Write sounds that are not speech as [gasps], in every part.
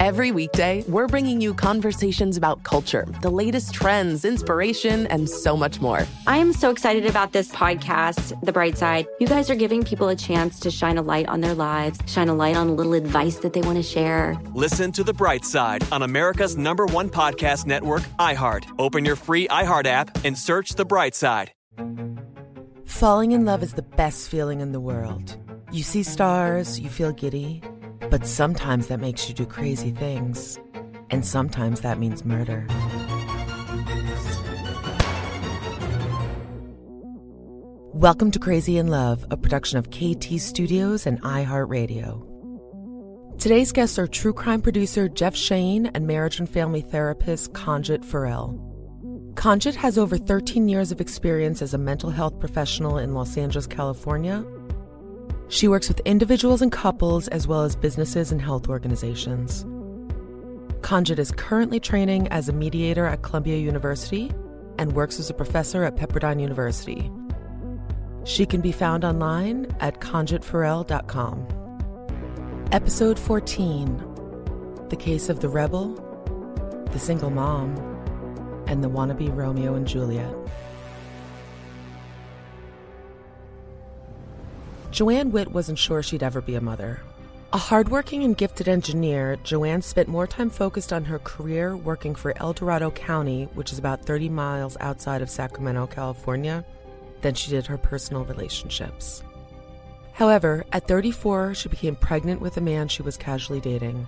Every weekday, we're bringing you conversations about culture, the latest trends, inspiration, and so much more. I am so excited about this podcast, The Bright Side. You guys are giving people a chance to shine a light on their lives, shine a light on a little advice that they want to share. Listen to The Bright Side on America's number one podcast network, iHeart. Open your free iHeart app and search The Bright Side. Falling in love is the best feeling in the world. You see stars, you feel giddy. But sometimes that makes you do crazy things. And sometimes that means murder. Welcome to Crazy in Love, a production of KT Studios and iHeartRadio. Today's guests are true crime producer Jeff Shane and marriage and family therapist Conjit Farrell. Conjit has over 13 years of experience as a mental health professional in Los Angeles, California she works with individuals and couples as well as businesses and health organizations. Conjit is currently training as a mediator at Columbia University and works as a professor at Pepperdine University. She can be found online at conjitfarrell.com. Episode 14 The Case of the Rebel, the Single Mom, and the Wannabe Romeo and Juliet. Joanne Witt wasn't sure she'd ever be a mother. A hardworking and gifted engineer, Joanne spent more time focused on her career working for El Dorado County, which is about 30 miles outside of Sacramento, California, than she did her personal relationships. However, at 34, she became pregnant with a man she was casually dating.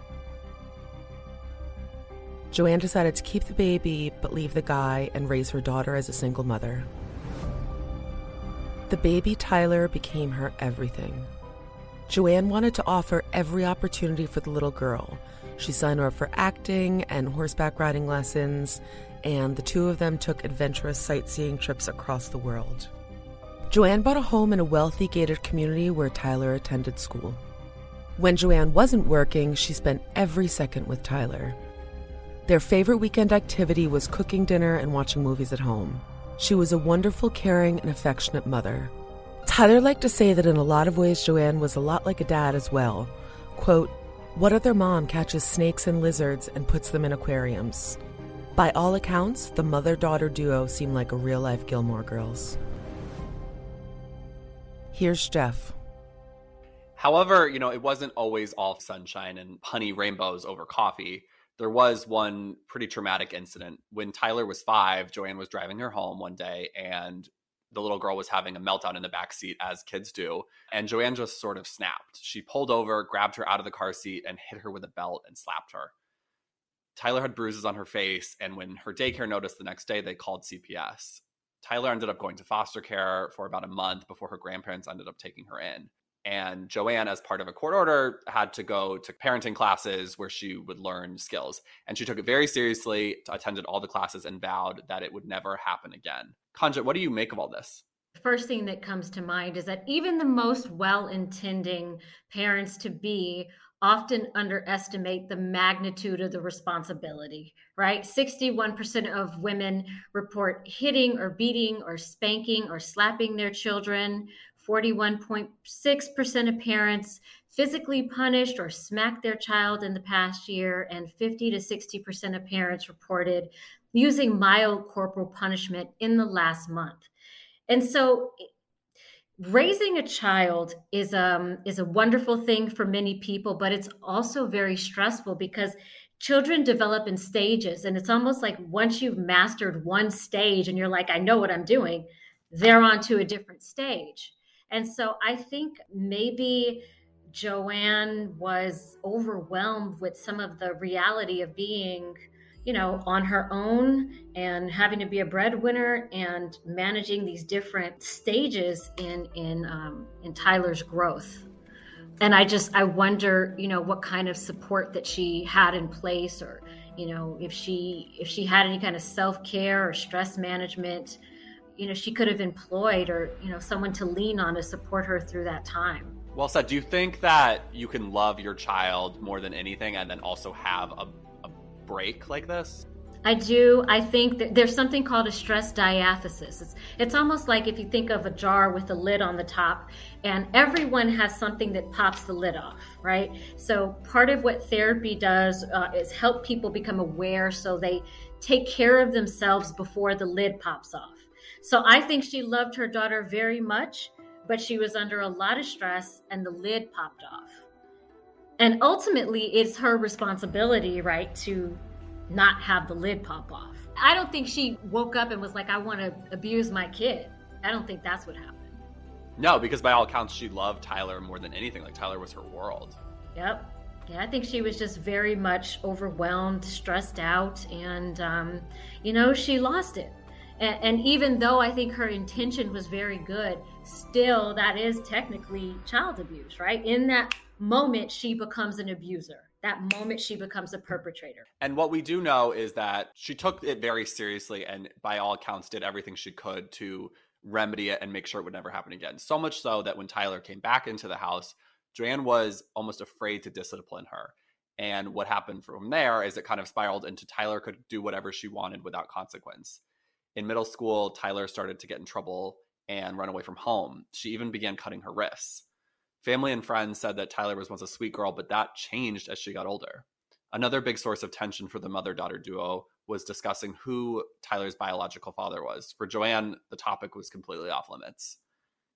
Joanne decided to keep the baby but leave the guy and raise her daughter as a single mother. The baby Tyler became her everything. Joanne wanted to offer every opportunity for the little girl. She signed her up for acting and horseback riding lessons, and the two of them took adventurous sightseeing trips across the world. Joanne bought a home in a wealthy gated community where Tyler attended school. When Joanne wasn't working, she spent every second with Tyler. Their favorite weekend activity was cooking dinner and watching movies at home. She was a wonderful, caring, and affectionate mother. Tyler liked to say that in a lot of ways, Joanne was a lot like a dad as well. Quote, What other mom catches snakes and lizards and puts them in aquariums? By all accounts, the mother daughter duo seemed like a real life Gilmore Girls. Here's Jeff. However, you know, it wasn't always all sunshine and honey rainbows over coffee there was one pretty traumatic incident when Tyler was five. Joanne was driving her home one day, and the little girl was having a meltdown in the back seat, as kids do. And Joanne just sort of snapped. She pulled over, grabbed her out of the car seat, and hit her with a belt and slapped her. Tyler had bruises on her face, and when her daycare noticed the next day, they called CPS. Tyler ended up going to foster care for about a month before her grandparents ended up taking her in. And Joanne, as part of a court order, had to go to parenting classes where she would learn skills. And she took it very seriously, attended all the classes, and vowed that it would never happen again. Kanja, what do you make of all this? First thing that comes to mind is that even the most well intending parents to be often underestimate the magnitude of the responsibility, right? 61% of women report hitting or beating or spanking or slapping their children. 41.6% of parents physically punished or smacked their child in the past year, and 50 to 60% of parents reported using mild corporal punishment in the last month. And so raising a child is um is a wonderful thing for many people, but it's also very stressful because children develop in stages and it's almost like once you've mastered one stage and you're like I know what I'm doing, they're on to a different stage. And so I think maybe Joanne was overwhelmed with some of the reality of being, you know, on her own and having to be a breadwinner and managing these different stages in in um, in Tyler's growth. And I just I wonder, you know, what kind of support that she had in place, or you know, if she if she had any kind of self care or stress management you know she could have employed or you know someone to lean on to support her through that time well said do you think that you can love your child more than anything and then also have a, a break like this I do. I think that there's something called a stress diathesis. It's, it's almost like if you think of a jar with a lid on the top, and everyone has something that pops the lid off, right? So part of what therapy does uh, is help people become aware so they take care of themselves before the lid pops off. So I think she loved her daughter very much, but she was under a lot of stress and the lid popped off. And ultimately, it's her responsibility, right, to not have the lid pop off. I don't think she woke up and was like, I want to abuse my kid. I don't think that's what happened. No, because by all accounts, she loved Tyler more than anything. Like, Tyler was her world. Yep. Yeah, I think she was just very much overwhelmed, stressed out, and, um, you know, she lost it. And, and, even though I think her intention was very good, still that is technically child abuse, right? In that moment, she becomes an abuser. That moment, she becomes a perpetrator. And what we do know is that she took it very seriously and, by all accounts, did everything she could to remedy it and make sure it would never happen again. So much so that when Tyler came back into the house, Joanne was almost afraid to discipline her. And what happened from there is it kind of spiraled into Tyler could do whatever she wanted without consequence. In middle school, Tyler started to get in trouble and run away from home. She even began cutting her wrists. Family and friends said that Tyler was once a sweet girl, but that changed as she got older. Another big source of tension for the mother daughter duo was discussing who Tyler's biological father was. For Joanne, the topic was completely off limits.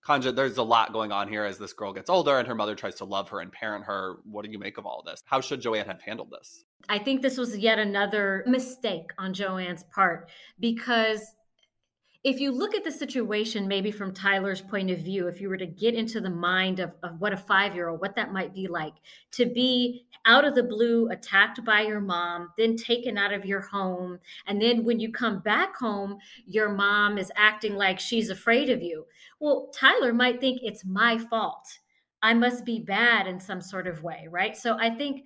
Kanja, there's a lot going on here as this girl gets older and her mother tries to love her and parent her. What do you make of all this? How should Joanne have handled this? I think this was yet another mistake on Joanne's part because if you look at the situation, maybe from Tyler's point of view, if you were to get into the mind of, of what a five year old, what that might be like to be out of the blue attacked by your mom, then taken out of your home. And then when you come back home, your mom is acting like she's afraid of you. Well, Tyler might think it's my fault. I must be bad in some sort of way, right? So I think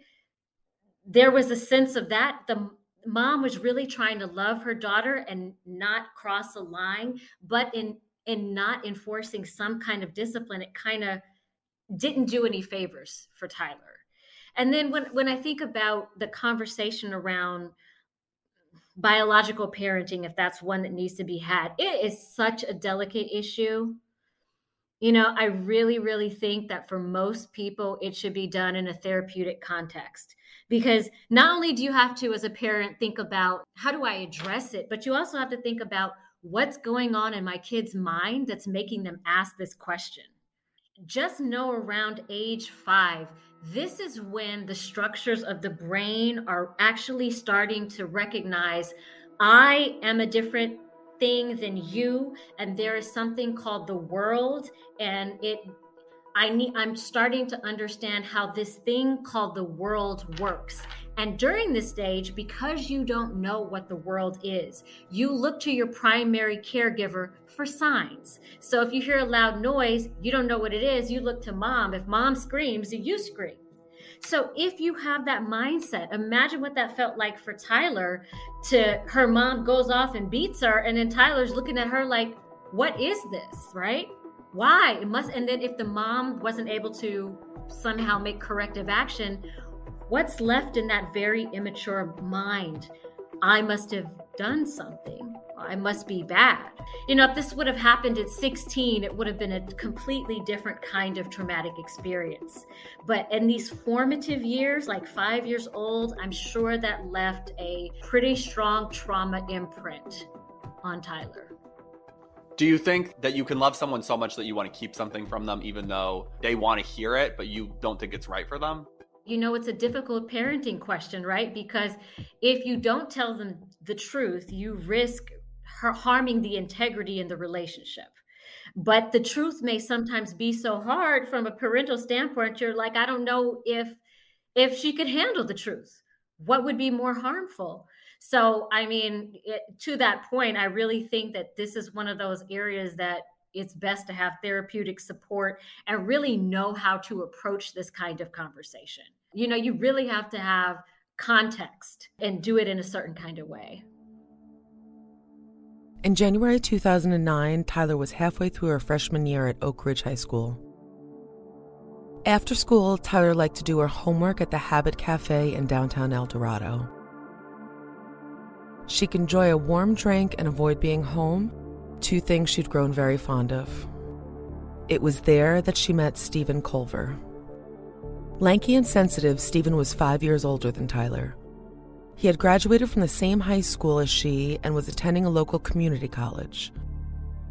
there was a sense of that. The mom was really trying to love her daughter and not cross a line, but in in not enforcing some kind of discipline, it kind of didn't do any favors for Tyler. And then when when I think about the conversation around biological parenting, if that's one that needs to be had, it is such a delicate issue. You know, I really, really think that for most people, it should be done in a therapeutic context because not only do you have to as a parent think about how do i address it but you also have to think about what's going on in my kid's mind that's making them ask this question. Just know around age 5 this is when the structures of the brain are actually starting to recognize i am a different thing than you and there is something called the world and it I need I'm starting to understand how this thing called the world works. And during this stage, because you don't know what the world is, you look to your primary caregiver for signs. So if you hear a loud noise, you don't know what it is, you look to mom. If mom screams, you scream. So if you have that mindset, imagine what that felt like for Tyler to her mom goes off and beats her and then Tyler's looking at her like, "What is this?" right? Why? It must and then if the mom wasn't able to somehow make corrective action, what's left in that very immature mind? I must have done something. I must be bad. You know, if this would have happened at 16, it would have been a completely different kind of traumatic experience. But in these formative years, like five years old, I'm sure that left a pretty strong trauma imprint on Tyler. Do you think that you can love someone so much that you want to keep something from them, even though they want to hear it, but you don't think it's right for them? you know it's a difficult parenting question right? Because if you don't tell them the truth you risk harming the integrity in the relationship. But the truth may sometimes be so hard from a parental standpoint you're like i don't know if if she could handle the truth. What would be more harmful so i mean it, to that point i really think that this is one of those areas that it's best to have therapeutic support and really know how to approach this kind of conversation. You know, you really have to have context and do it in a certain kind of way. In January 2009, Tyler was halfway through her freshman year at Oak Ridge High School. After school, Tyler liked to do her homework at the Habit Cafe in downtown El Dorado. She could enjoy a warm drink and avoid being home, two things she'd grown very fond of. It was there that she met Stephen Colver. Lanky and sensitive, Stephen was five years older than Tyler. He had graduated from the same high school as she and was attending a local community college.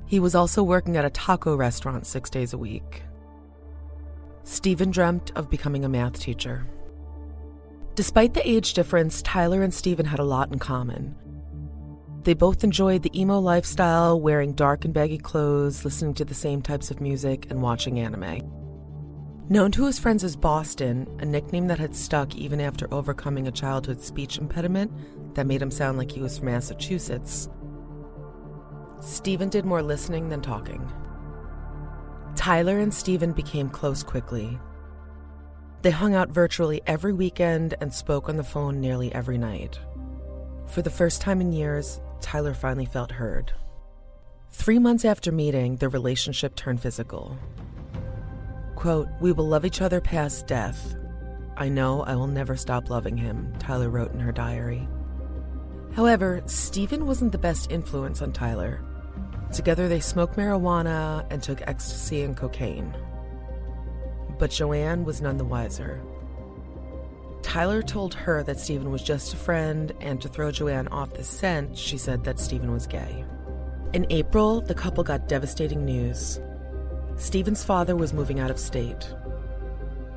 He was also working at a taco restaurant six days a week. Stephen dreamt of becoming a math teacher. Despite the age difference, Tyler and Stephen had a lot in common. They both enjoyed the emo lifestyle, wearing dark and baggy clothes, listening to the same types of music, and watching anime. Known to his friends as Boston, a nickname that had stuck even after overcoming a childhood speech impediment that made him sound like he was from Massachusetts, Stephen did more listening than talking. Tyler and Stephen became close quickly. They hung out virtually every weekend and spoke on the phone nearly every night. For the first time in years, Tyler finally felt heard. Three months after meeting, their relationship turned physical. Quote, We will love each other past death. I know I will never stop loving him, Tyler wrote in her diary. However, Stephen wasn't the best influence on Tyler. Together they smoked marijuana and took ecstasy and cocaine. But Joanne was none the wiser. Tyler told her that Stephen was just a friend, and to throw Joanne off the scent, she said that Stephen was gay. In April, the couple got devastating news. Stephen's father was moving out of state.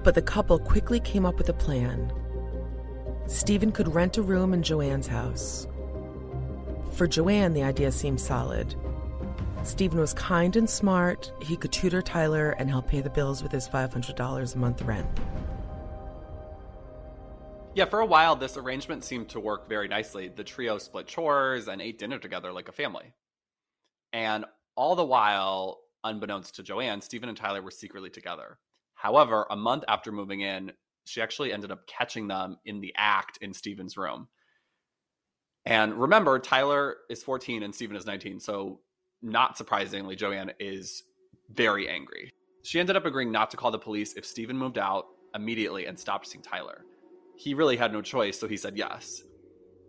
But the couple quickly came up with a plan. Stephen could rent a room in Joanne's house. For Joanne, the idea seemed solid. Stephen was kind and smart, he could tutor Tyler and help pay the bills with his $500 a month rent. Yeah, for a while, this arrangement seemed to work very nicely. The trio split chores and ate dinner together like a family. And all the while, unbeknownst to Joanne, Stephen and Tyler were secretly together. However, a month after moving in, she actually ended up catching them in the act in Stephen's room. And remember, Tyler is 14 and Stephen is 19. So, not surprisingly, Joanne is very angry. She ended up agreeing not to call the police if Stephen moved out immediately and stopped seeing Tyler he really had no choice, so he said yes.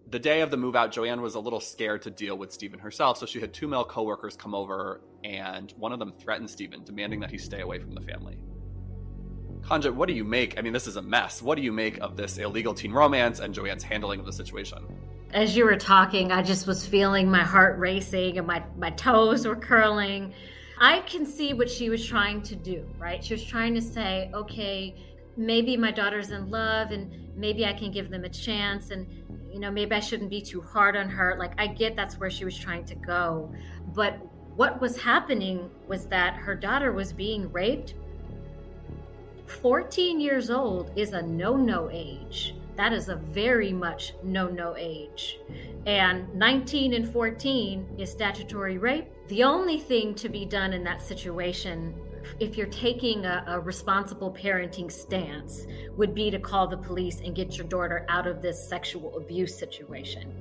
The day of the move out, Joanne was a little scared to deal with Stephen herself, so she had two male coworkers come over, and one of them threatened Stephen, demanding that he stay away from the family. Kanja, what do you make? I mean, this is a mess. What do you make of this illegal teen romance and Joanne's handling of the situation? As you were talking, I just was feeling my heart racing and my, my toes were curling. I can see what she was trying to do, right? She was trying to say, okay, maybe my daughter's in love and maybe I can give them a chance and you know maybe I shouldn't be too hard on her like I get that's where she was trying to go but what was happening was that her daughter was being raped 14 years old is a no no age. That is a very much no no age. And 19 and 14 is statutory rape. The only thing to be done in that situation, if you're taking a, a, responsible parenting stance, would be to call the police and get your daughter out of this sexual abuse situation.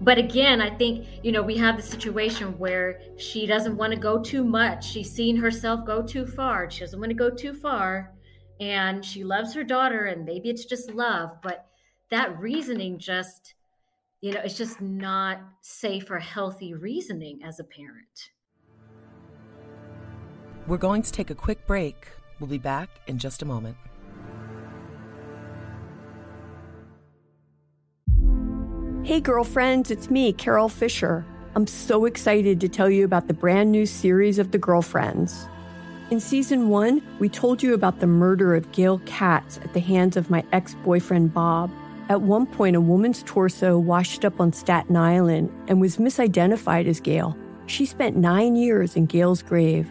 But again, I think, you know, we have the situation where she doesn't want to go too much. She's seen herself go too far. She doesn't want to go too far. And she loves her daughter, and maybe it's just love, but that reasoning just, you know, it's just not safe or healthy reasoning as a parent. We're going to take a quick break. We'll be back in just a moment. Hey, girlfriends, it's me, Carol Fisher. I'm so excited to tell you about the brand new series of The Girlfriends. In season one, we told you about the murder of Gail Katz at the hands of my ex boyfriend Bob. At one point, a woman's torso washed up on Staten Island and was misidentified as Gail. She spent nine years in Gail's grave,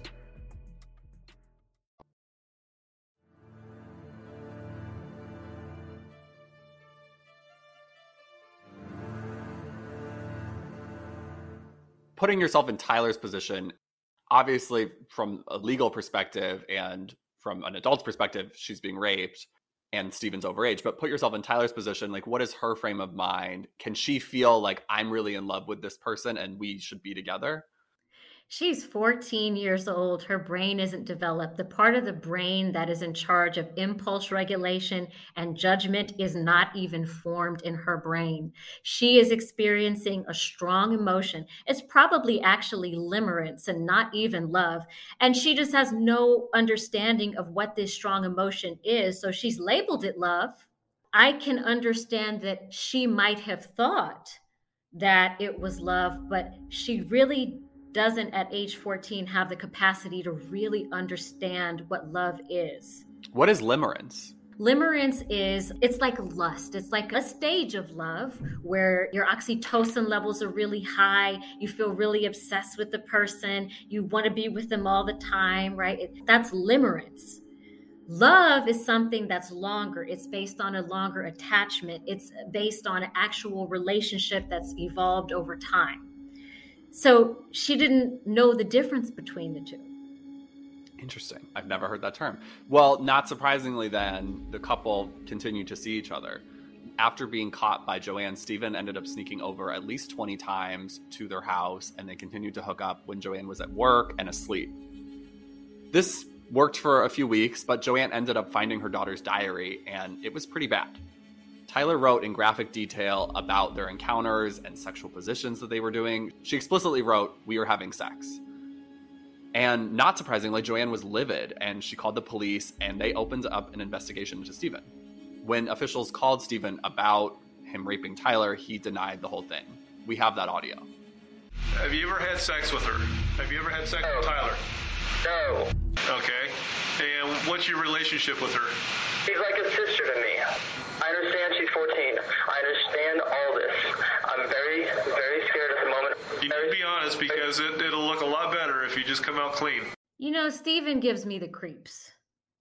Putting yourself in Tyler's position, obviously, from a legal perspective and from an adult's perspective, she's being raped and Steven's overage, but put yourself in Tyler's position. Like, what is her frame of mind? Can she feel like I'm really in love with this person and we should be together? She's 14 years old. Her brain isn't developed. The part of the brain that is in charge of impulse regulation and judgment is not even formed in her brain. She is experiencing a strong emotion. It's probably actually limerence and not even love. And she just has no understanding of what this strong emotion is. So she's labeled it love. I can understand that she might have thought that it was love, but she really doesn't at age 14 have the capacity to really understand what love is. What is limerence? Limerence is it's like lust. It's like a stage of love where your oxytocin levels are really high, you feel really obsessed with the person, you want to be with them all the time, right? It, that's limerence. Love is something that's longer. It's based on a longer attachment. It's based on an actual relationship that's evolved over time. So she didn't know the difference between the two. Interesting. I've never heard that term. Well, not surprisingly, then, the couple continued to see each other. After being caught by Joanne, Stephen ended up sneaking over at least 20 times to their house, and they continued to hook up when Joanne was at work and asleep. This worked for a few weeks, but Joanne ended up finding her daughter's diary, and it was pretty bad. Tyler wrote in graphic detail about their encounters and sexual positions that they were doing. She explicitly wrote, We were having sex. And not surprisingly, Joanne was livid and she called the police and they opened up an investigation into Stephen. When officials called Stephen about him raping Tyler, he denied the whole thing. We have that audio. Have you ever had sex with her? Have you ever had sex no. with Tyler? No. Okay. And what's your relationship with her? She's like a sister to me. I understand she's 14. I understand all this. I'm very, very scared at the moment. You need to be honest because it, it'll look a lot better if you just come out clean. You know, Steven gives me the creeps.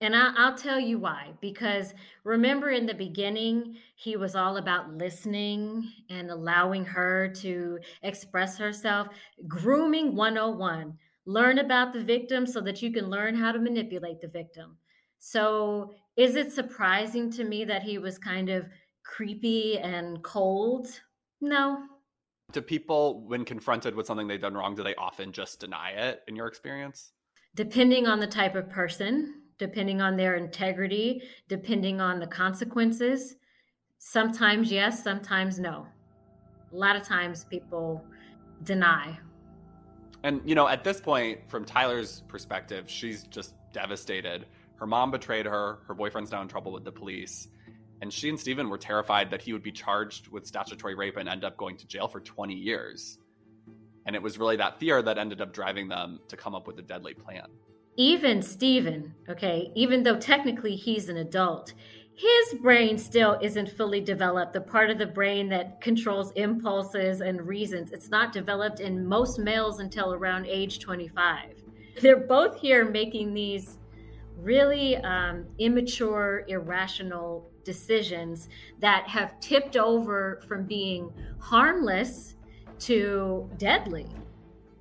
And I, will tell you why. Because remember in the beginning, he was all about listening and allowing her to express herself. Grooming 101. Learn about the victim so that you can learn how to manipulate the victim. So, is it surprising to me that he was kind of creepy and cold? No. Do people, when confronted with something they've done wrong, do they often just deny it in your experience? Depending on the type of person, depending on their integrity, depending on the consequences. Sometimes yes, sometimes no. A lot of times people deny. And, you know, at this point, from Tyler's perspective, she's just devastated her mom betrayed her. Her boyfriend's now in trouble with the police. And she and Steven were terrified that he would be charged with statutory rape and end up going to jail for 20 years. And it was really that fear that ended up driving them to come up with a deadly plan. Even Steven, okay, even though technically he's an adult, his brain still isn't fully developed. The part of the brain that controls impulses and reasons, it's not developed in most males until around age 25. They're both here making these really um, immature, irrational decisions that have tipped over from being harmless to deadly.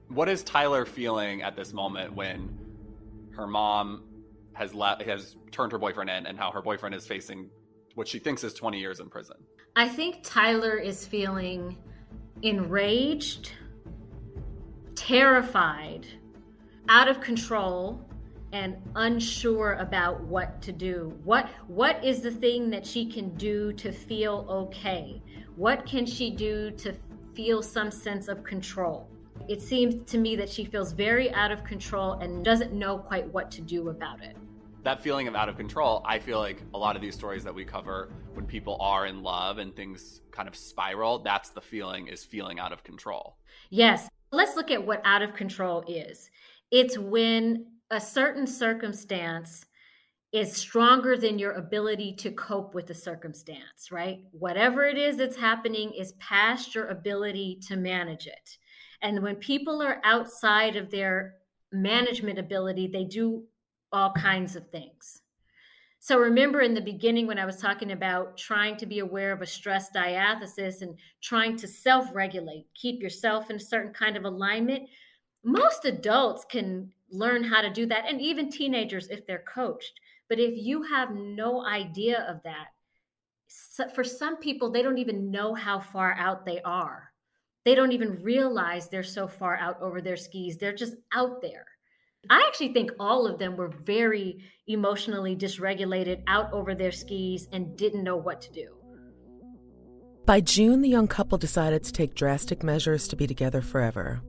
What is Tyler feeling at this moment when her mom has le- has turned her boyfriend in, and how her boyfriend is facing what she thinks is 20 years in prison? I think Tyler is feeling enraged, terrified, out of control, and unsure about what to do. What what is the thing that she can do to feel okay? What can she do to feel some sense of control? It seems to me that she feels very out of control and doesn't know quite what to do about it. That feeling of out of control, I feel like a lot of these stories that we cover when people are in love and things kind of spiral, that's the feeling is feeling out of control. Yes. Let's look at what out of control is. It's when a certain circumstance is stronger than your ability to cope with the circumstance, right? Whatever it is that's happening is past your ability to manage it. And when people are outside of their management ability, they do all kinds of things. So remember in the beginning when I was talking about trying to be aware of a stress diathesis and trying to self-regulate, keep yourself in a certain kind of alignment, most adults can learn how to do that and even teenagers if they're coached. But if you have no idea of that, for some people they don't even know how far out they are. They don't even realize they're so far out over their skis. They're just out there. I actually think all of them were very emotionally dysregulated, out over their skis, and didn't know what to do. By June, the young couple decided to take drastic measures to be together forever.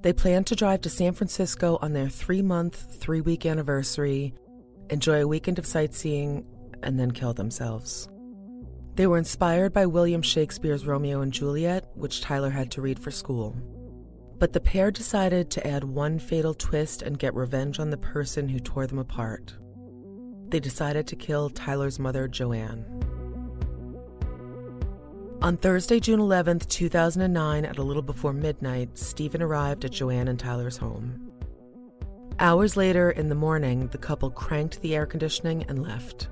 They planned to drive to San Francisco on their three month, three week anniversary, enjoy a weekend of sightseeing, and then kill themselves. They were inspired by William Shakespeare's Romeo and Juliet, which Tyler had to read for school. But the pair decided to add one fatal twist and get revenge on the person who tore them apart. They decided to kill Tyler's mother, Joanne. On Thursday, June 11, 2009, at a little before midnight, Stephen arrived at Joanne and Tyler's home. Hours later in the morning, the couple cranked the air conditioning and left.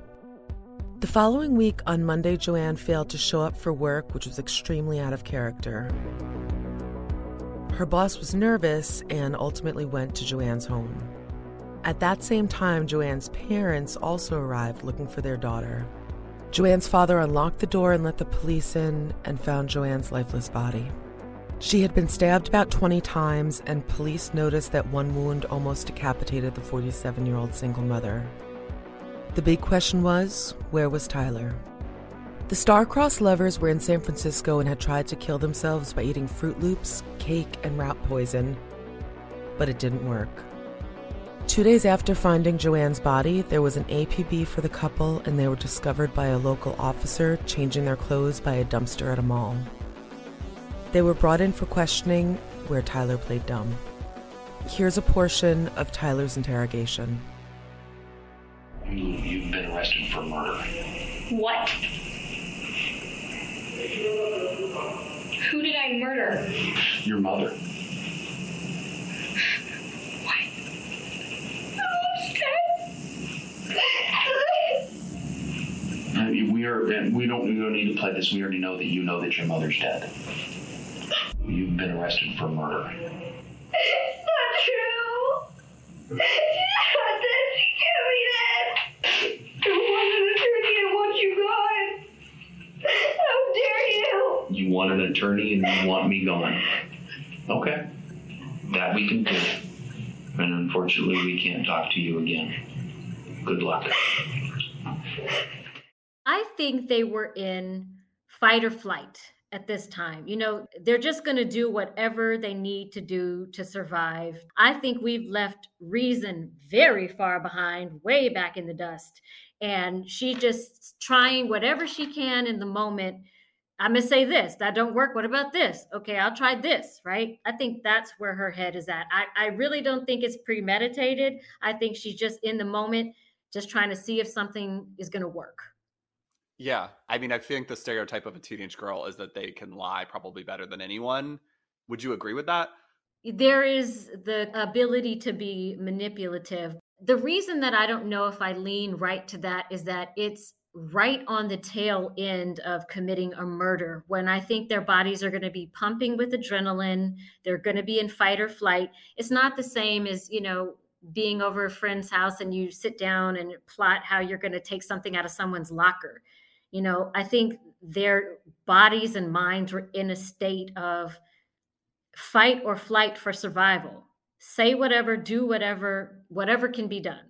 The following week, on Monday, Joanne failed to show up for work, which was extremely out of character. Her boss was nervous and ultimately went to Joanne's home. At that same time, Joanne's parents also arrived looking for their daughter. Joanne's father unlocked the door and let the police in and found Joanne's lifeless body. She had been stabbed about 20 times, and police noticed that one wound almost decapitated the 47 year old single mother. The big question was where was Tyler? The star-crossed lovers were in San Francisco and had tried to kill themselves by eating Froot Loops, cake, and rat poison, but it didn't work. Two days after finding Joanne's body, there was an APB for the couple, and they were discovered by a local officer changing their clothes by a dumpster at a mall. They were brought in for questioning, where Tyler played dumb. Here's a portion of Tyler's interrogation. You've been arrested for murder. What? Who did I murder? Your mother. What? Uh, We are. We don't. We don't need to play this. We already know that you know that your mother's dead. You've been arrested for murder. It's not true. She gave me this. I want an attorney. I want you gone. How dare you? You want an attorney and you want me gone. Okay. That we can do. And unfortunately, we can't talk to you again. Good luck. I think they were in fight or flight at this time. You know, they're just going to do whatever they need to do to survive. I think we've left reason very far behind, way back in the dust. And she just trying whatever she can in the moment. I'm going to say this, that don't work. What about this? Okay, I'll try this, right? I think that's where her head is at. I, I really don't think it's premeditated. I think she's just in the moment, just trying to see if something is going to work. Yeah. I mean, I think the stereotype of a teenage girl is that they can lie probably better than anyone. Would you agree with that? There is the ability to be manipulative. The reason that I don't know if I lean right to that is that it's right on the tail end of committing a murder when I think their bodies are going to be pumping with adrenaline. They're going to be in fight or flight. It's not the same as, you know, being over a friend's house and you sit down and plot how you're going to take something out of someone's locker. You know, I think their bodies and minds were in a state of fight or flight for survival. Say whatever, do whatever, whatever can be done.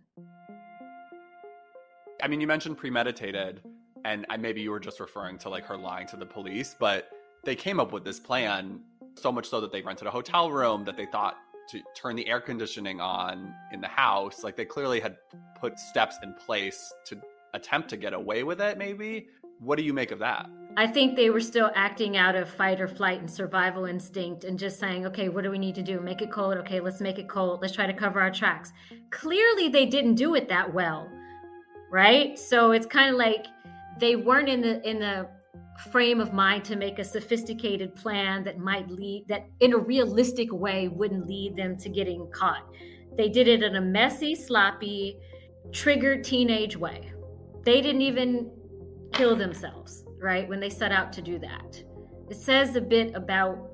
I mean, you mentioned premeditated, and maybe you were just referring to like her lying to the police, but they came up with this plan so much so that they rented a hotel room that they thought to turn the air conditioning on in the house. Like they clearly had put steps in place to attempt to get away with it, maybe. What do you make of that? I think they were still acting out of fight or flight and survival instinct and just saying, okay, what do we need to do? Make it cold. Okay, let's make it cold. Let's try to cover our tracks. Clearly, they didn't do it that well, right? So it's kind of like they weren't in the in the frame of mind to make a sophisticated plan that might lead that in a realistic way wouldn't lead them to getting caught. They did it in a messy, sloppy, triggered teenage way. They didn't even kill themselves, right? When they set out to do that. It says a bit about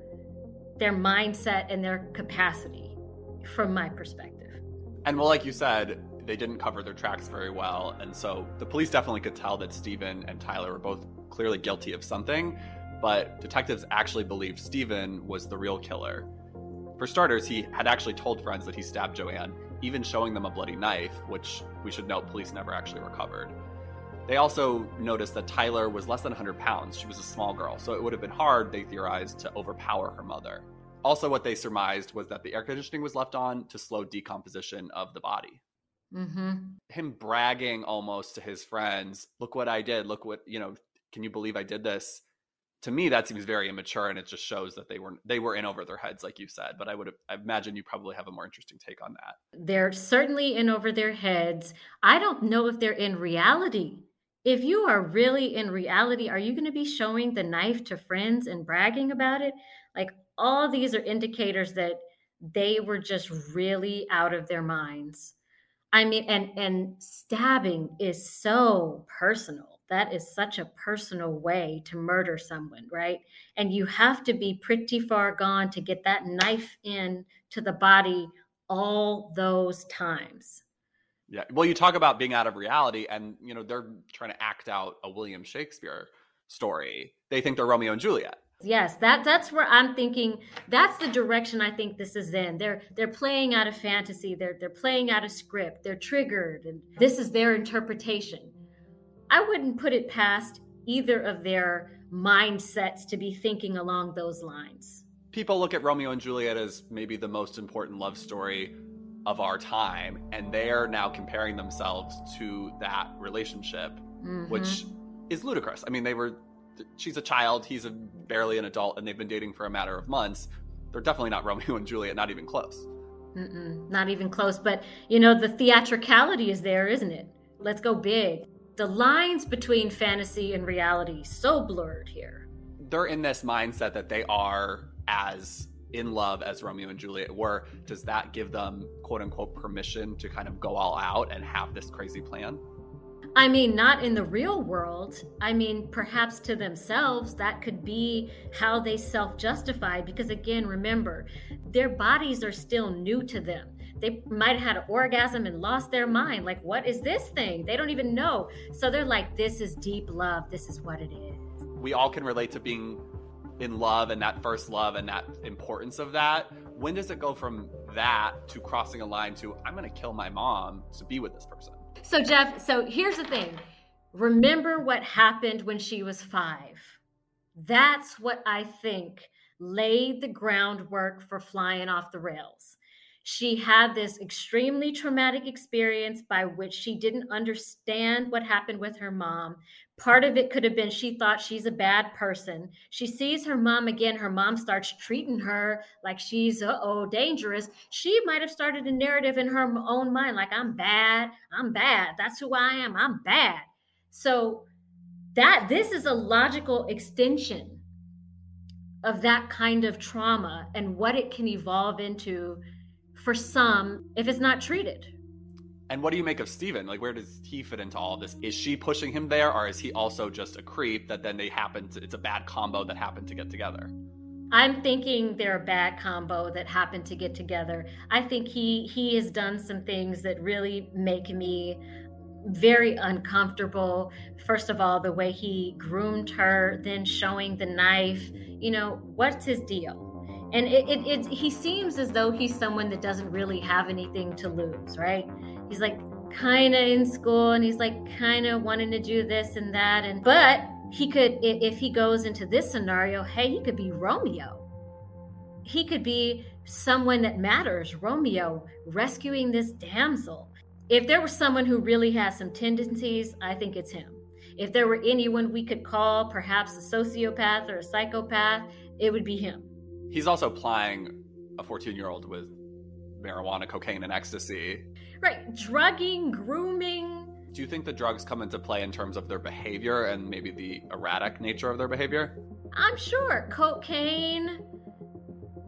their mindset and their capacity from my perspective. And well, like you said, they didn't cover their tracks very well. And so the police definitely could tell that Stephen and Tyler were both clearly guilty of something, but detectives actually believed Stephen was the real killer. For starters, he had actually told friends that he stabbed Joanne, even showing them a bloody knife, which we should note police never actually recovered. They also noticed that Tyler was less than 100 pounds. She was a small girl, so it would have been hard, they theorized, to overpower her mother. Also, what they surmised was that the air conditioning was left on to slow decomposition of the body. Mm-hmm. Him bragging almost to his friends, look what I did, look what, you know, can you believe I did this? To me, that seems very immature, and it just shows that they were they were in over their heads, like you said. But I would I imagine you probably have a more interesting take on that. They're certainly in over their heads. I don't know if they're in reality. If you are really in reality, are you going to be showing the knife to friends and bragging about it? Like all these are indicators that they were just really out of their minds. I mean, and and stabbing is so personal that is such a personal way to murder someone, right? And you have to be pretty far gone to get that knife in to the body all those times. Yeah. Well, you talk about being out of reality, and you know they're trying to act out a William Shakespeare story. They think they're Romeo and Juliet. Yes, that that's where I'm thinking. That's the direction I think this is in. They're they're playing out a fantasy. They're they're playing out a script. They're triggered, and this is their interpretation. I wouldn't put it past either of their mindsets to be thinking along those lines. People look at Romeo and Juliet as maybe the most important love story of our time, and they're now comparing themselves to that relationship, mm-hmm. which is ludicrous. I mean, they were, she's a child, he's a, barely an adult, and they've been dating for a matter of months. They're definitely not Romeo and Juliet, not even close. Mm-mm, not even close. But, you know, the theatricality is there, isn't it? Let's go big the lines between fantasy and reality so blurred here. They're in this mindset that they are as in love as Romeo and Juliet were. Does that give them quote unquote permission to kind of go all out and have this crazy plan? I mean, not in the real world. I mean, perhaps to themselves, that could be how they self justify. Because again, remember, their bodies are still new to them they might have had an orgasm and lost their mind. Like, what is this thing? They don't even know. So they're like, this is deep love. This is what it is. We all can relate to being in love and that first love and that importance of that. When does it go from that to crossing a line to, I'm going to kill my mom to be with this person? So, Jeff, so here's the thing remember what happened when she was five. That's what I think laid the groundwork for flying off the rails she had this extremely traumatic experience by which she didn't understand what happened with her mom. Part of it could have been she thought she's a bad person. She sees her mom again. Her mom starts treating her like she's, oh, dangerous. She might have started a narrative in her own mind like, I'm bad. I'm bad. That's who I am. I'm bad. So, that this is a logical extension of that kind of trauma and what it can evolve into for some if it's not treated. And what do you make of Steven? Like, where does he fit into all of this? Is she pushing him there, or is he also just a creep that then they happen to, it's a bad combo that happened to get together? I'm thinking they're a bad combo that happened to get together. I think he he has done some things that really make me very uncomfortable. First of all, the way he groomed her, then showing the knife. You know, what's his deal? And it, it, it, he seems as though he's someone that doesn't really have anything to lose right he's like kind of in school and he's like kind of wanting to do this and that and but he could if he goes into this scenario hey he could be romeo He could be someone that matters, Romeo, rescuing this damsel. If there was someone who really has some tendencies, I think it's him. If there were anyone we could call, perhaps a sociopath or a psychopath, it would be him. He's also plying a 14 year old with marijuana, cocaine, and ecstasy. Right. Drugging, grooming. Do you think the drugs come into play in terms of their behavior and maybe the erratic nature of their behavior? I'm sure. Cocaine,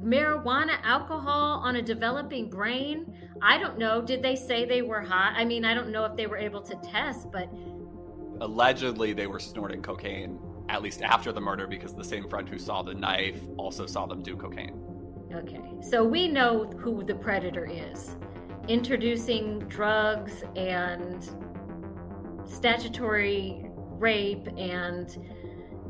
marijuana, alcohol on a developing brain. I don't know. Did they say they were high? I mean, I don't know if they were able to test, but. Allegedly, they were snorting cocaine at least after the murder because the same friend who saw the knife also saw them do cocaine. Okay, so we know who the predator is. Introducing drugs and statutory rape and,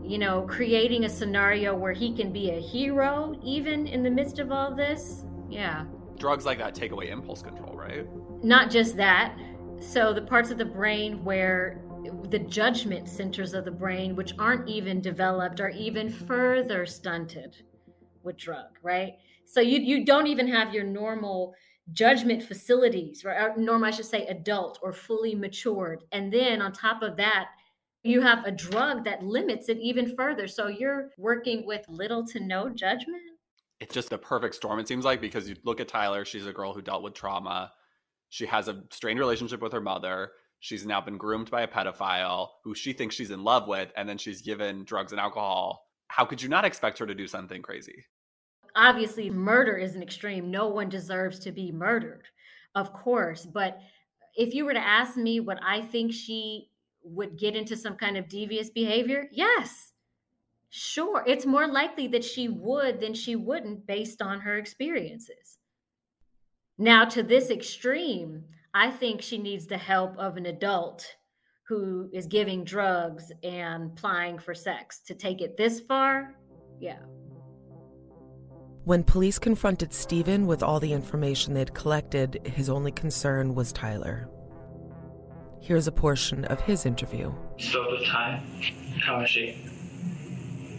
you know, creating a scenario where he can be a hero even in the midst of all this. Yeah. Drugs like that take away impulse control, right? Not just that. So the parts of the brain where the judgment centers of the brain, which aren't even developed, are even further stunted with drug, right? So you you don't even have your normal judgment facilities, right? Or normal, I should say, adult or fully matured. And then on top of that, you have a drug that limits it even further. So you're working with little to no judgment. It's just a perfect storm, it seems like, because you look at Tyler, she's a girl who dealt with trauma. She has a strained relationship with her mother. She's now been groomed by a pedophile who she thinks she's in love with, and then she's given drugs and alcohol. How could you not expect her to do something crazy? Obviously, murder is an extreme. No one deserves to be murdered, of course. But if you were to ask me what I think she would get into some kind of devious behavior, yes, sure. It's more likely that she would than she wouldn't based on her experiences. Now, to this extreme, I think she needs the help of an adult who is giving drugs and plying for sex. To take it this far, yeah. When police confronted Stephen with all the information they'd collected, his only concern was Tyler. Here's a portion of his interview. Spoke with Ty. How is she?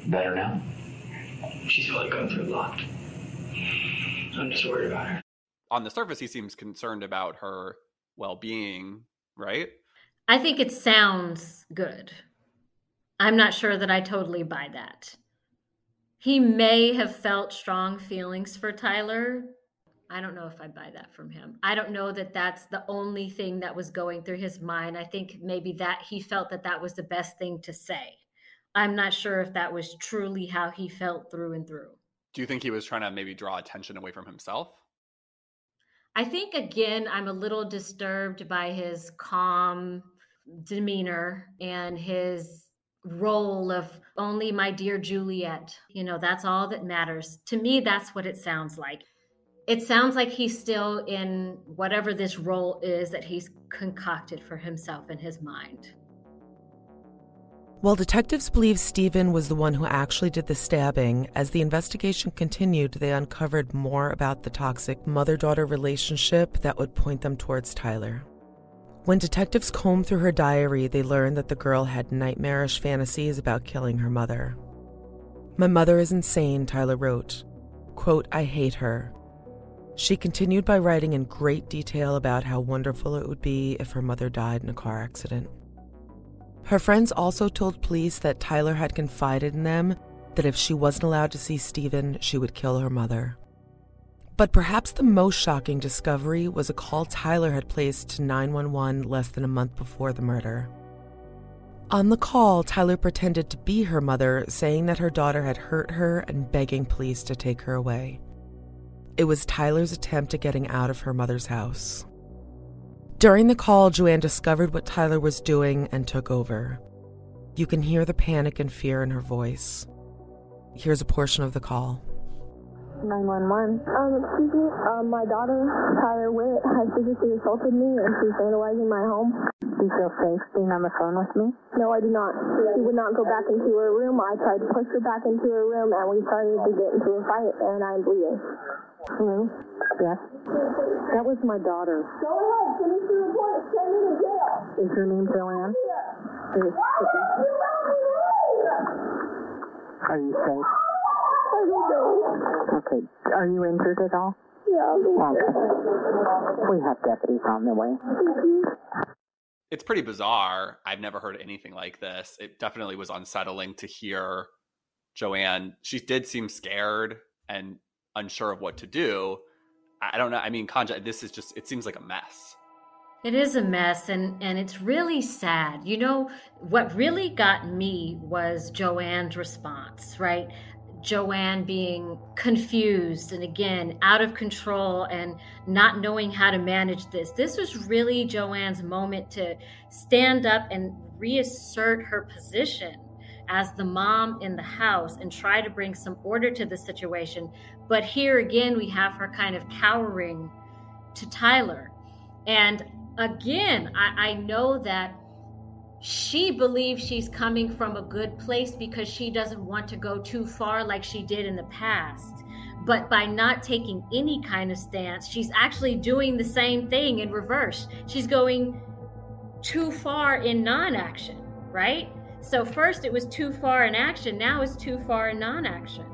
Better now. She's probably going through a lot. I'm just worried about her. On the surface, he seems concerned about her well being, right? I think it sounds good. I'm not sure that I totally buy that. He may have felt strong feelings for Tyler. I don't know if I buy that from him. I don't know that that's the only thing that was going through his mind. I think maybe that he felt that that was the best thing to say. I'm not sure if that was truly how he felt through and through. Do you think he was trying to maybe draw attention away from himself? I think, again, I'm a little disturbed by his calm demeanor and his role of only my dear Juliet. You know, that's all that matters. To me, that's what it sounds like. It sounds like he's still in whatever this role is that he's concocted for himself in his mind. While detectives believe Stephen was the one who actually did the stabbing, as the investigation continued, they uncovered more about the toxic mother daughter relationship that would point them towards Tyler. When detectives combed through her diary, they learned that the girl had nightmarish fantasies about killing her mother. My mother is insane, Tyler wrote. Quote, I hate her. She continued by writing in great detail about how wonderful it would be if her mother died in a car accident. Her friends also told police that Tyler had confided in them that if she wasn't allowed to see Stephen, she would kill her mother. But perhaps the most shocking discovery was a call Tyler had placed to 911 less than a month before the murder. On the call, Tyler pretended to be her mother, saying that her daughter had hurt her and begging police to take her away. It was Tyler's attempt at getting out of her mother's house. During the call, Joanne discovered what Tyler was doing and took over. You can hear the panic and fear in her voice. Here's a portion of the call. 911. Um, excuse me, um, my daughter, Tyler Witt, has physically assaulted me and she's vandalizing my home. Do you feel safe being on the phone with me? No, I do not. She would not go back into her room. I tried to push her back into her room and we started to get into a fight and I'm bleeding. Hmm. Hello? Yes? That was my daughter. Go ahead, finish the report. Send me to jail. Is your name Joanne? Is, would you leave? are you safe? Okay. Are you injured at all? Yeah. Okay. We have deputies on the way. Mm-hmm. It's pretty bizarre. I've never heard anything like this. It definitely was unsettling to hear Joanne. She did seem scared and unsure of what to do. I don't know. I mean, Kanja, this is just, it seems like a mess. It is a mess and and it's really sad. You know, what really got me was Joanne's response, right? Joanne being confused and again out of control and not knowing how to manage this. This was really Joanne's moment to stand up and reassert her position as the mom in the house and try to bring some order to the situation. But here again, we have her kind of cowering to Tyler. And again, I, I know that she believes she's coming from a good place because she doesn't want to go too far like she did in the past. But by not taking any kind of stance, she's actually doing the same thing in reverse. She's going too far in non action, right? So, first it was too far in action, now it's too far in non action.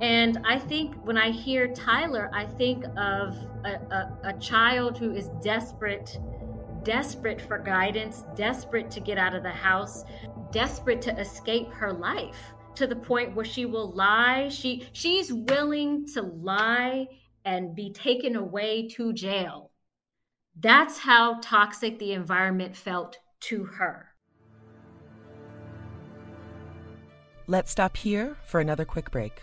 And I think when I hear Tyler, I think of a, a, a child who is desperate desperate for guidance, desperate to get out of the house, desperate to escape her life to the point where she will lie. She she's willing to lie and be taken away to jail. That's how toxic the environment felt to her. Let's stop here for another quick break.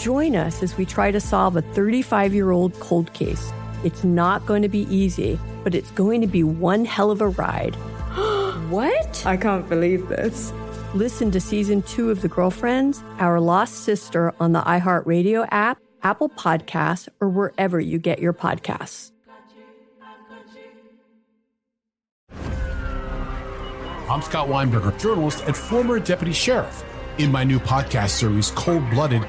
Join us as we try to solve a 35 year old cold case. It's not going to be easy, but it's going to be one hell of a ride. [gasps] what? I can't believe this. Listen to season two of The Girlfriends, Our Lost Sister on the iHeartRadio app, Apple Podcasts, or wherever you get your podcasts. I'm Scott Weinberger, journalist and former deputy sheriff. In my new podcast series, Cold Blooded,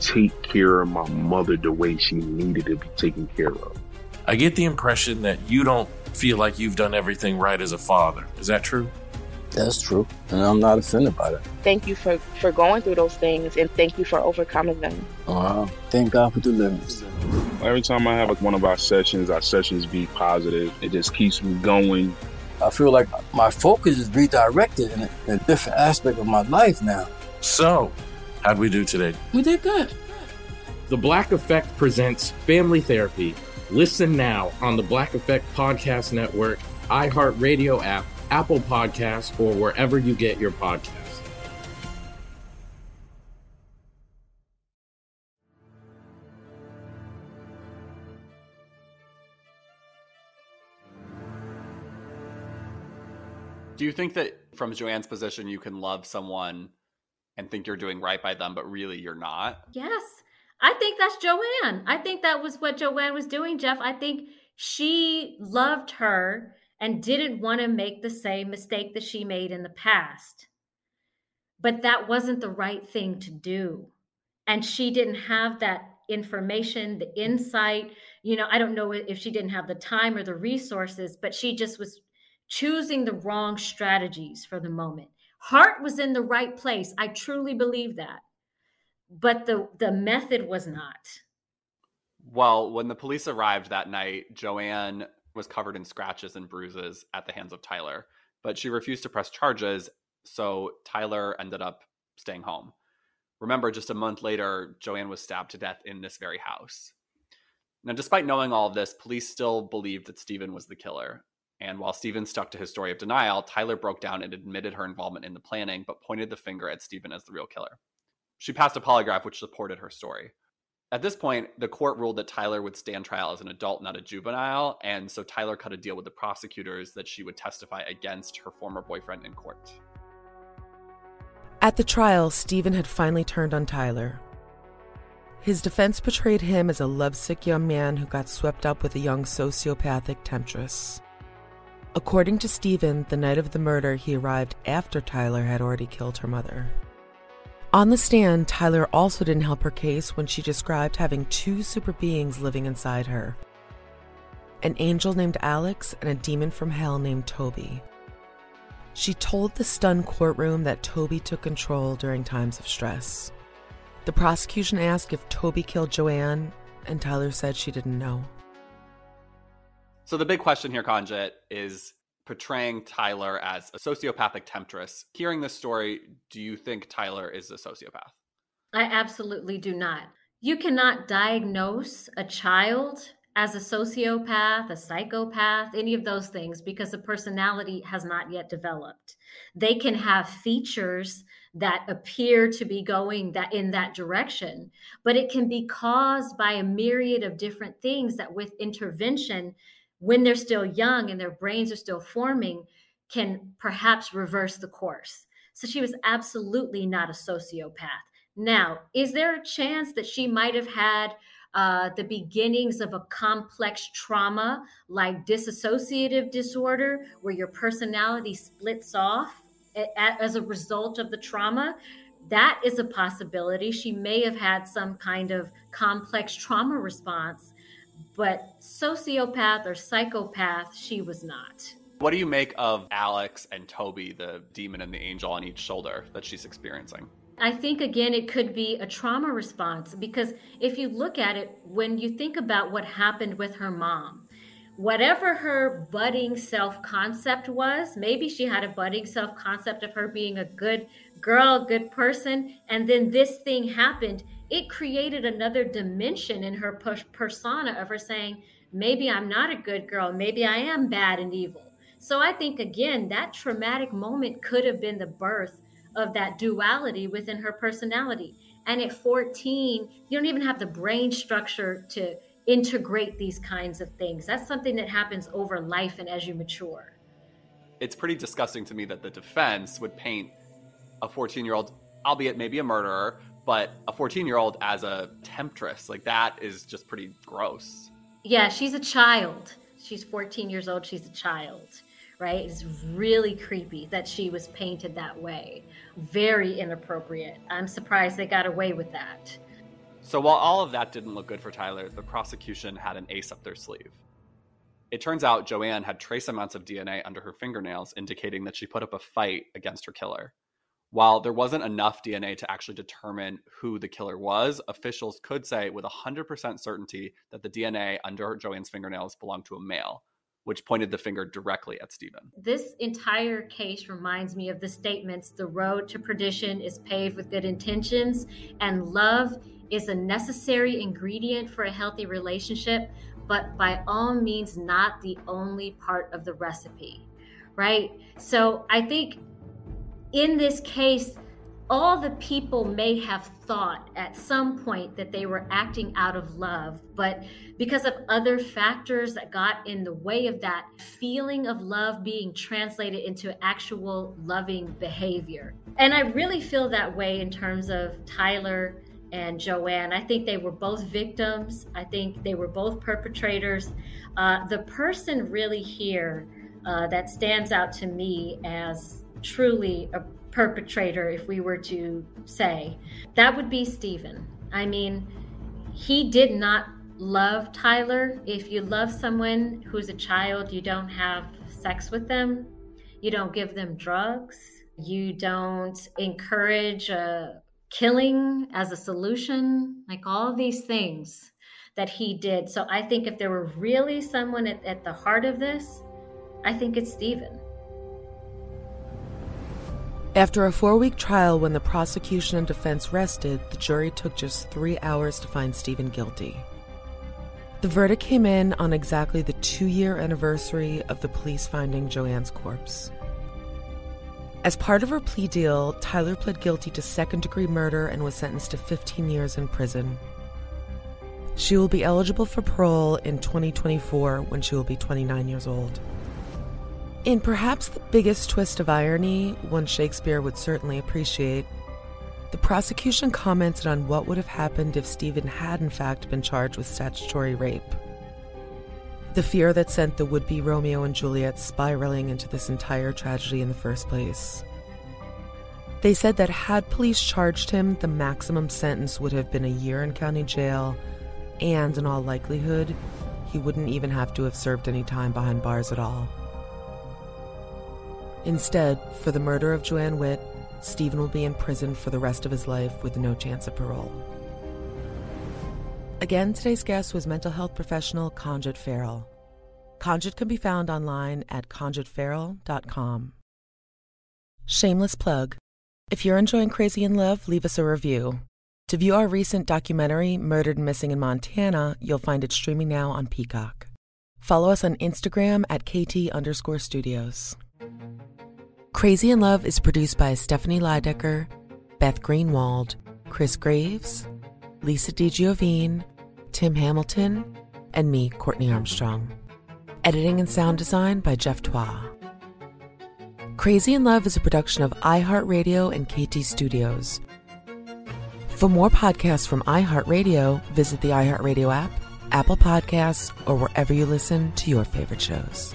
take care of my mother the way she needed to be taken care of. I get the impression that you don't feel like you've done everything right as a father. Is that true? That's true. And I'm not offended by that. Thank you for, for going through those things and thank you for overcoming them. Wow. Thank God for the deliverance. Every time I have like one of our sessions, our sessions be positive. It just keeps me going. I feel like my focus is redirected in a, in a different aspect of my life now. So, how'd we do today? We did good. The Black Effect presents Family Therapy. Listen now on the Black Effect Podcast Network, iHeartRadio app, Apple Podcasts, or wherever you get your podcasts. Do you think that from Joanne's position, you can love someone and think you're doing right by them, but really you're not? Yes. I think that's Joanne. I think that was what Joanne was doing, Jeff. I think she loved her and didn't want to make the same mistake that she made in the past. But that wasn't the right thing to do. And she didn't have that information, the insight. You know, I don't know if she didn't have the time or the resources, but she just was choosing the wrong strategies for the moment. Heart was in the right place. I truly believe that. But the the method was not. Well, when the police arrived that night, Joanne was covered in scratches and bruises at the hands of Tyler, but she refused to press charges, so Tyler ended up staying home. Remember, just a month later, Joanne was stabbed to death in this very house. Now, despite knowing all of this, police still believed that Stephen was the killer. And while Stephen stuck to his story of denial, Tyler broke down and admitted her involvement in the planning, but pointed the finger at Stephen as the real killer. She passed a polygraph which supported her story. At this point, the court ruled that Tyler would stand trial as an adult, not a juvenile, and so Tyler cut a deal with the prosecutors that she would testify against her former boyfriend in court. At the trial, Stephen had finally turned on Tyler. His defense portrayed him as a lovesick young man who got swept up with a young sociopathic temptress. According to Stephen, the night of the murder, he arrived after Tyler had already killed her mother. On the stand, Tyler also didn't help her case when she described having two super beings living inside her an angel named Alex and a demon from hell named Toby. She told the stunned courtroom that Toby took control during times of stress. The prosecution asked if Toby killed Joanne, and Tyler said she didn't know. So the big question here, Conjit, is portraying Tyler as a sociopathic temptress. Hearing this story, do you think Tyler is a sociopath? I absolutely do not. You cannot diagnose a child as a sociopath, a psychopath, any of those things because the personality has not yet developed. They can have features that appear to be going that in that direction, but it can be caused by a myriad of different things that with intervention when they're still young and their brains are still forming can perhaps reverse the course. So she was absolutely not a sociopath. Now, is there a chance that she might have had uh, the beginnings of a complex trauma like dissociative disorder, where your personality splits off as a result of the trauma. That is a possibility. She may have had some kind of complex trauma response, but sociopath or psychopath, she was not. What do you make of Alex and Toby, the demon and the angel on each shoulder that she's experiencing? I think again, it could be a trauma response because if you look at it, when you think about what happened with her mom, whatever her budding self concept was, maybe she had a budding self concept of her being a good girl, good person, and then this thing happened. It created another dimension in her persona of her saying, maybe I'm not a good girl. Maybe I am bad and evil. So I think, again, that traumatic moment could have been the birth of that duality within her personality. And at 14, you don't even have the brain structure to integrate these kinds of things. That's something that happens over life and as you mature. It's pretty disgusting to me that the defense would paint a 14 year old, albeit maybe a murderer, but a 14 year old as a temptress. Like that is just pretty gross. Yeah, she's a child. She's 14 years old. She's a child, right? It's really creepy that she was painted that way. Very inappropriate. I'm surprised they got away with that. So while all of that didn't look good for Tyler, the prosecution had an ace up their sleeve. It turns out Joanne had trace amounts of DNA under her fingernails, indicating that she put up a fight against her killer. While there wasn't enough DNA to actually determine who the killer was, officials could say with 100% certainty that the DNA under Joanne's fingernails belonged to a male, which pointed the finger directly at Stephen. This entire case reminds me of the statements the road to perdition is paved with good intentions, and love is a necessary ingredient for a healthy relationship, but by all means, not the only part of the recipe, right? So I think in this case, all the people may have thought at some point that they were acting out of love, but because of other factors that got in the way of that feeling of love being translated into actual loving behavior. And I really feel that way in terms of Tyler and Joanne. I think they were both victims, I think they were both perpetrators. Uh, the person really here uh, that stands out to me as truly a perpetrator, if we were to say, that would be Stephen. I mean, he did not love Tyler. If you love someone who's a child, you don't have sex with them, you don't give them drugs, you don't encourage uh, killing as a solution, like all these things that he did. So I think if there were really someone at, at the heart of this, I think it's Stephen. After a four week trial, when the prosecution and defense rested, the jury took just three hours to find Stephen guilty. The verdict came in on exactly the two year anniversary of the police finding Joanne's corpse. As part of her plea deal, Tyler pled guilty to second degree murder and was sentenced to 15 years in prison. She will be eligible for parole in 2024 when she will be 29 years old. In perhaps the biggest twist of irony, one Shakespeare would certainly appreciate, the prosecution commented on what would have happened if Stephen had in fact been charged with statutory rape. The fear that sent the would be Romeo and Juliet spiraling into this entire tragedy in the first place. They said that had police charged him, the maximum sentence would have been a year in county jail, and in all likelihood, he wouldn't even have to have served any time behind bars at all. Instead, for the murder of Joanne Witt, Stephen will be in prison for the rest of his life with no chance of parole. Again, today's guest was mental health professional Conjit Farrell. Conjit can be found online at conjitfarrell.com. Shameless plug. If you're enjoying Crazy in Love, leave us a review. To view our recent documentary, Murdered and Missing in Montana, you'll find it streaming now on Peacock. Follow us on Instagram at KT underscore studios. Crazy in Love is produced by Stephanie Lydecker, Beth Greenwald, Chris Graves, Lisa DiGiovine, Tim Hamilton, and me, Courtney Armstrong. Editing and sound design by Jeff Twa. Crazy in Love is a production of iHeartRadio and KT Studios. For more podcasts from iHeartRadio, visit the iHeartRadio app, Apple Podcasts, or wherever you listen to your favorite shows.